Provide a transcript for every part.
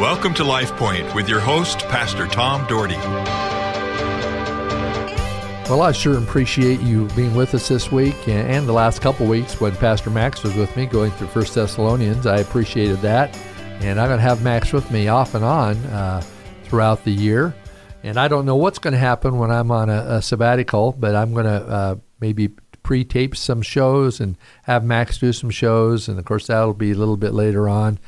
Welcome to Life Point with your host, Pastor Tom Dougherty. Well, I sure appreciate you being with us this week and the last couple weeks when Pastor Max was with me going through First Thessalonians. I appreciated that. And I'm going to have Max with me off and on uh, throughout the year. And I don't know what's going to happen when I'm on a, a sabbatical, but I'm going to uh, maybe pre tape some shows and have Max do some shows. And of course, that'll be a little bit later on.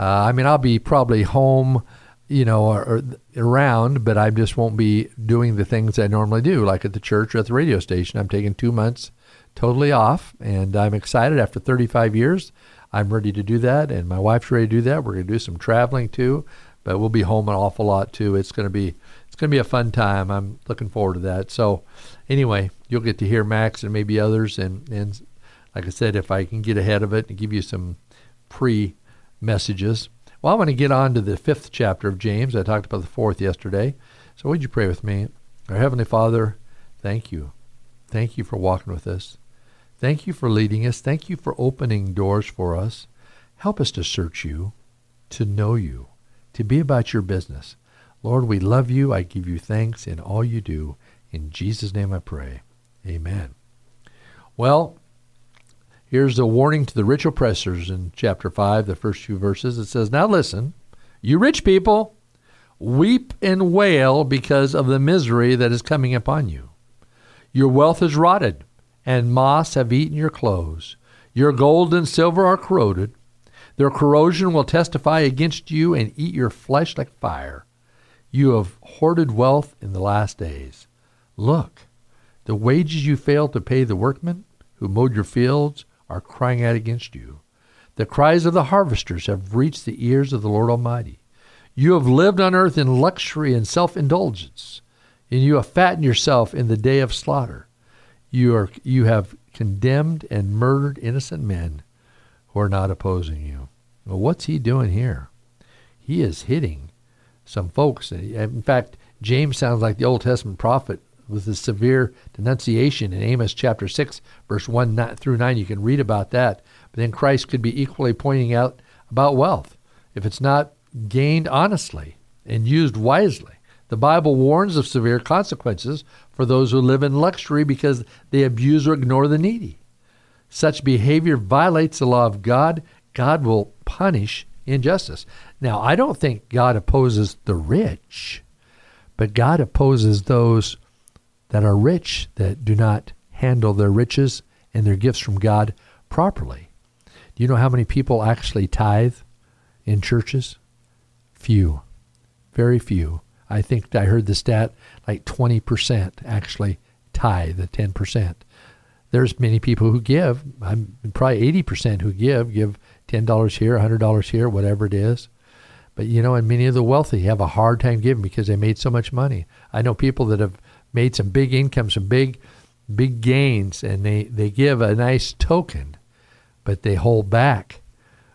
Uh, I mean, I'll be probably home, you know, or, or, around, but I just won't be doing the things I normally do, like at the church or at the radio station. I'm taking two months totally off, and I'm excited. After 35 years, I'm ready to do that, and my wife's ready to do that. We're going to do some traveling too, but we'll be home an awful lot too. It's going to be it's going to be a fun time. I'm looking forward to that. So, anyway, you'll get to hear Max and maybe others, and and like I said, if I can get ahead of it and give you some pre messages. Well, I want to get on to the fifth chapter of James. I talked about the fourth yesterday. So, would you pray with me? Our Heavenly Father, thank you. Thank you for walking with us. Thank you for leading us. Thank you for opening doors for us. Help us to search you, to know you, to be about your business. Lord, we love you. I give you thanks in all you do. In Jesus' name I pray. Amen. Well, Here's a warning to the rich oppressors in chapter 5, the first few verses. It says, Now listen, you rich people, weep and wail because of the misery that is coming upon you. Your wealth is rotted, and moths have eaten your clothes. Your gold and silver are corroded. Their corrosion will testify against you and eat your flesh like fire. You have hoarded wealth in the last days. Look, the wages you failed to pay the workmen who mowed your fields are crying out against you. The cries of the harvesters have reached the ears of the Lord Almighty. You have lived on earth in luxury and self indulgence, and you have fattened yourself in the day of slaughter. You, are, you have condemned and murdered innocent men who are not opposing you. Well, what's he doing here? He is hitting some folks. In fact, James sounds like the Old Testament prophet with a severe denunciation in Amos chapter 6, verse 1 through 9. You can read about that. But then Christ could be equally pointing out about wealth. If it's not gained honestly and used wisely, the Bible warns of severe consequences for those who live in luxury because they abuse or ignore the needy. Such behavior violates the law of God. God will punish injustice. Now, I don't think God opposes the rich, but God opposes those that are rich that do not handle their riches and their gifts from God properly. Do you know how many people actually tithe in churches? Few. Very few. I think I heard the stat like 20% actually tithe, the 10%. There's many people who give, I'm probably 80% who give, give $10 here, $100 here, whatever it is. But you know, and many of the wealthy have a hard time giving because they made so much money. I know people that have made some big income, some big, big gains, and they, they give a nice token, but they hold back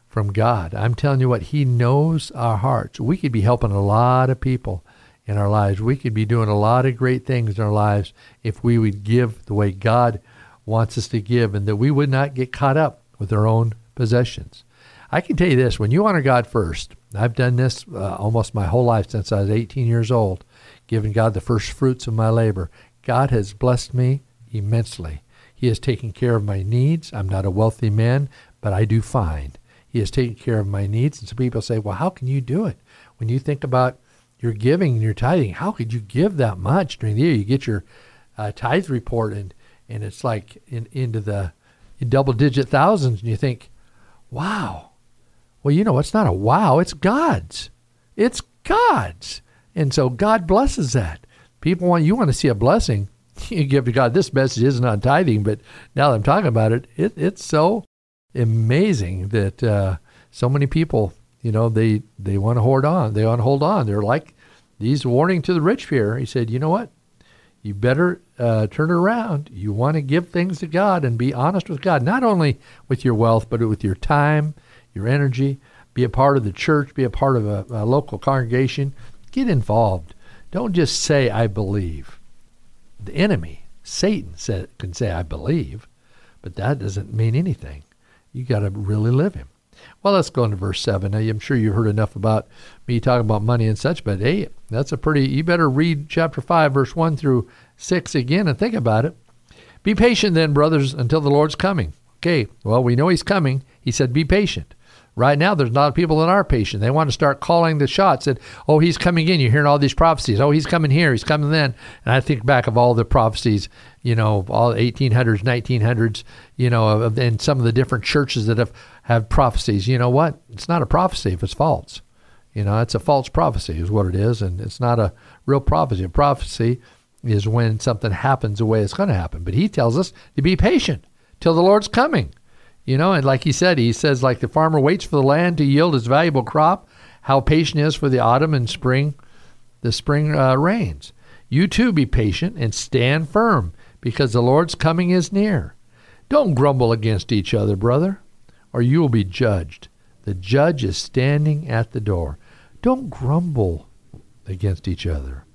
from God. I'm telling you what, He knows our hearts. We could be helping a lot of people in our lives. We could be doing a lot of great things in our lives if we would give the way God wants us to give and that we would not get caught up with our own possessions. I can tell you this when you honor God first, I've done this uh, almost my whole life since I was 18 years old giving God the first fruits of my labor. God has blessed me immensely. He has taken care of my needs. I'm not a wealthy man, but I do find He has taken care of my needs. And some people say, well, how can you do it? When you think about your giving and your tithing, how could you give that much during the year? You get your uh, tithe report and, and it's like in, into the double digit thousands, and you think, wow. Well, you know, it's not a wow, it's God's. It's God's. And so God blesses that. People want you want to see a blessing. You give to God. This message isn't on tithing, but now that I'm talking about it, it it's so amazing that uh, so many people, you know, they they want to hold on. They want to hold on. They're like these warning to the rich here. He said, you know what? You better uh, turn around. You want to give things to God and be honest with God, not only with your wealth, but with your time, your energy. Be a part of the church. Be a part of a, a local congregation. Get involved. Don't just say, I believe. The enemy, Satan, said, can say, I believe, but that doesn't mean anything. You got to really live him. Well, let's go into verse 7. Now, I'm sure you've heard enough about me talking about money and such, but hey, that's a pretty, you better read chapter 5, verse 1 through 6 again and think about it. Be patient then, brothers, until the Lord's coming. Okay, well, we know he's coming. He said, be patient. Right now, there's a lot of people that are patient. They want to start calling the shots. That oh, he's coming in. You're hearing all these prophecies. Oh, he's coming here. He's coming then. And I think back of all the prophecies, you know, all 1800s, 1900s, you know, and some of the different churches that have have prophecies. You know what? It's not a prophecy if it's false. You know, it's a false prophecy is what it is, and it's not a real prophecy. A prophecy is when something happens the way it's going to happen. But he tells us to be patient till the Lord's coming. You know, and like he said, he says, like the farmer waits for the land to yield his valuable crop, how patient is for the autumn and spring, the spring uh, rains. You too be patient and stand firm, because the Lord's coming is near. Don't grumble against each other, brother, or you will be judged. The judge is standing at the door. Don't grumble against each other.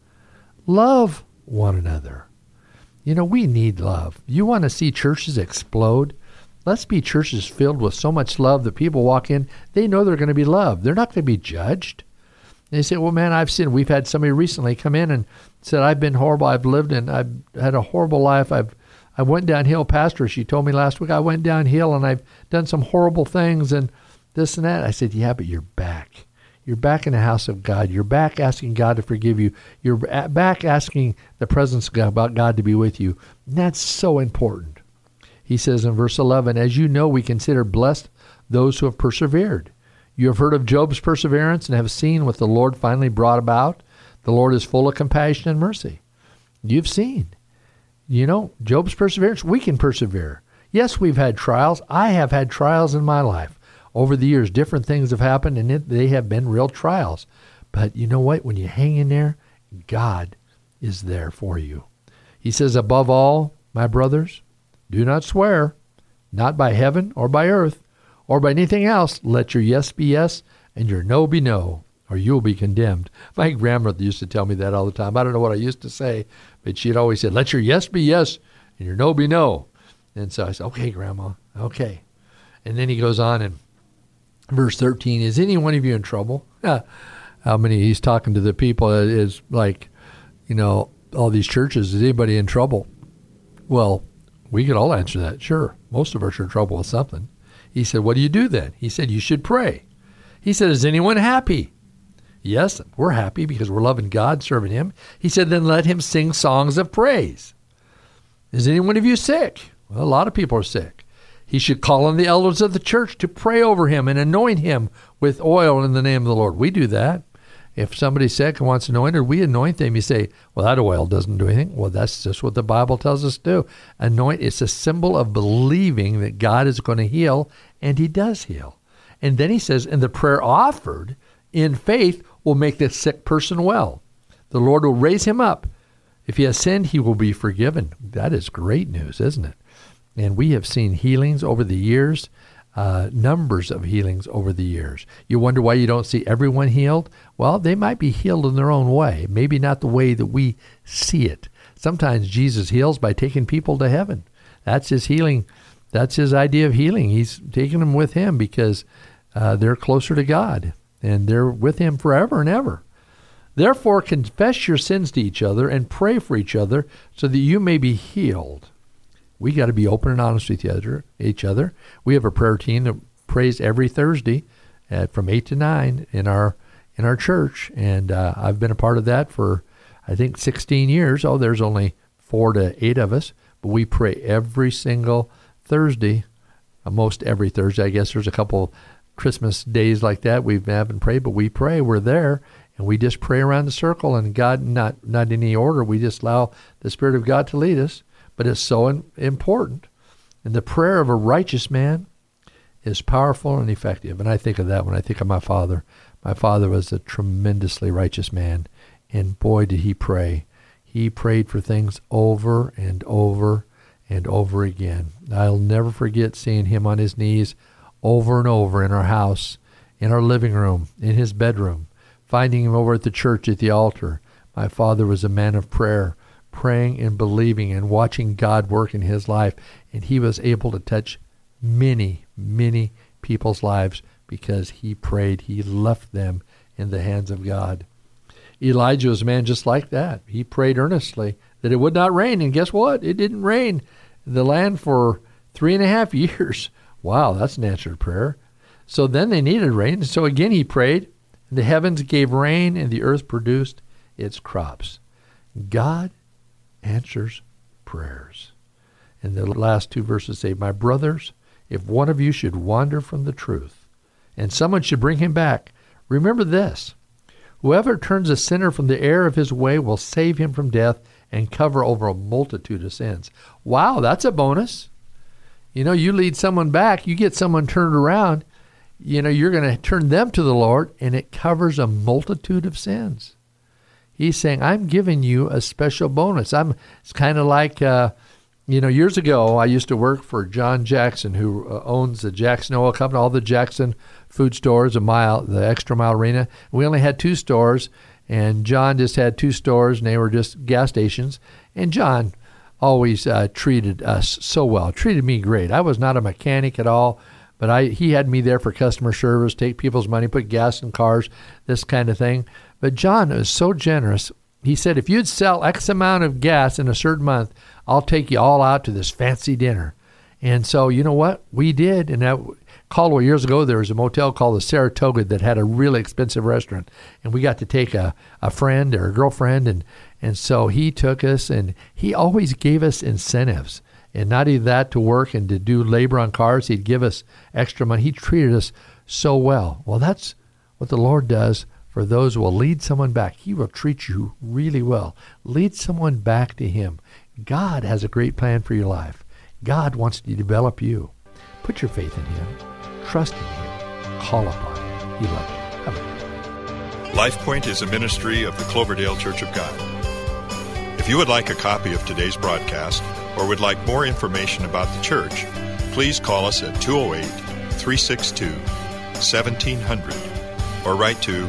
Love one another. You know, we need love. You want to see churches explode? Let's be churches filled with so much love that people walk in, they know they're going to be loved. They're not going to be judged. they say, Well, man, I've seen, we've had somebody recently come in and said, I've been horrible. I've lived and I've had a horrible life. I've, I went downhill, Pastor. She told me last week I went downhill and I've done some horrible things and this and that. I said, Yeah, but you're back. You're back in the house of God. You're back asking God to forgive you. You're back asking the presence of God, about God to be with you. And that's so important. He says in verse 11, As you know, we consider blessed those who have persevered. You have heard of Job's perseverance and have seen what the Lord finally brought about. The Lord is full of compassion and mercy. You've seen. You know, Job's perseverance, we can persevere. Yes, we've had trials. I have had trials in my life. Over the years, different things have happened, and it, they have been real trials. But you know what? When you hang in there, God is there for you. He says, above all, my brothers, do not swear, not by heaven or by earth or by anything else. Let your yes be yes and your no be no, or you will be condemned. My grandmother used to tell me that all the time. I don't know what I used to say, but she'd always said, Let your yes be yes and your no be no. And so I said, Okay, Grandma, okay. And then he goes on in verse 13 Is any one of you in trouble? How many? He's talking to the people. Is like, you know, all these churches. Is anybody in trouble? Well, we could all answer that. Sure. Most of us are in trouble with something. He said, What do you do then? He said, You should pray. He said, Is anyone happy? Yes, we're happy because we're loving God, serving Him. He said, Then let him sing songs of praise. Is any one of you sick? Well, a lot of people are sick. He should call on the elders of the church to pray over him and anoint him with oil in the name of the Lord. We do that. If somebody's sick and wants anointed, we anoint them. You say, well, that oil doesn't do anything. Well, that's just what the Bible tells us to do. Anoint, it's a symbol of believing that God is going to heal, and he does heal. And then he says, and the prayer offered in faith will make the sick person well. The Lord will raise him up. If he has sinned, he will be forgiven. That is great news, isn't it? And we have seen healings over the years uh, numbers of healings over the years. You wonder why you don't see everyone healed? Well, they might be healed in their own way, maybe not the way that we see it. Sometimes Jesus heals by taking people to heaven. That's his healing. That's his idea of healing. He's taking them with him because uh, they're closer to God and they're with him forever and ever. Therefore, confess your sins to each other and pray for each other so that you may be healed. We got to be open and honest with each other. We have a prayer team that prays every Thursday at, from eight to nine in our in our church, and uh, I've been a part of that for I think 16 years. Oh, there's only four to eight of us, but we pray every single Thursday, uh, most every Thursday. I guess there's a couple Christmas days like that we haven't prayed, but we pray. We're there, and we just pray around the circle, and God not not in any order. We just allow the Spirit of God to lead us but it's so important. And the prayer of a righteous man is powerful and effective. And I think of that when I think of my father. My father was a tremendously righteous man, and boy, did he pray. He prayed for things over and over and over again. I'll never forget seeing him on his knees over and over in our house, in our living room, in his bedroom, finding him over at the church at the altar. My father was a man of prayer praying and believing and watching God work in his life. And he was able to touch many, many people's lives because he prayed. He left them in the hands of God. Elijah was a man just like that. He prayed earnestly that it would not rain, and guess what? It didn't rain in the land for three and a half years. Wow, that's an answered prayer. So then they needed rain. So again he prayed, and the heavens gave rain, and the earth produced its crops. God answers prayers. And the last two verses say, My brothers, if one of you should wander from the truth, and someone should bring him back, remember this Whoever turns a sinner from the error of his way will save him from death and cover over a multitude of sins. Wow, that's a bonus. You know, you lead someone back, you get someone turned around, you know, you're going to turn them to the Lord, and it covers a multitude of sins. He's saying, I'm giving you a special bonus. I'm. It's kind of like, uh, you know, years ago I used to work for John Jackson, who uh, owns the Jackson Oil Company, all the Jackson food stores, a mile, the Extra Mile Arena. We only had two stores, and John just had two stores, and they were just gas stations. And John always uh, treated us so well, treated me great. I was not a mechanic at all, but I he had me there for customer service, take people's money, put gas in cars, this kind of thing. But John was so generous. He said, if you'd sell X amount of gas in a certain month, I'll take you all out to this fancy dinner. And so, you know what? We did. And that, Caldwell years ago, there was a motel called the Saratoga that had a really expensive restaurant, and we got to take a, a friend or a girlfriend, and and so he took us, and he always gave us incentives, and not even that to work and to do labor on cars, he'd give us extra money. He treated us so well. Well, that's what the Lord does for those who will lead someone back. He will treat you really well. Lead someone back to Him. God has a great plan for your life. God wants to develop you. Put your faith in Him. Trust in Him. Call upon Him. He loves you. LifePoint is a ministry of the Cloverdale Church of God. If you would like a copy of today's broadcast or would like more information about the church, please call us at 208 362 1700 or write to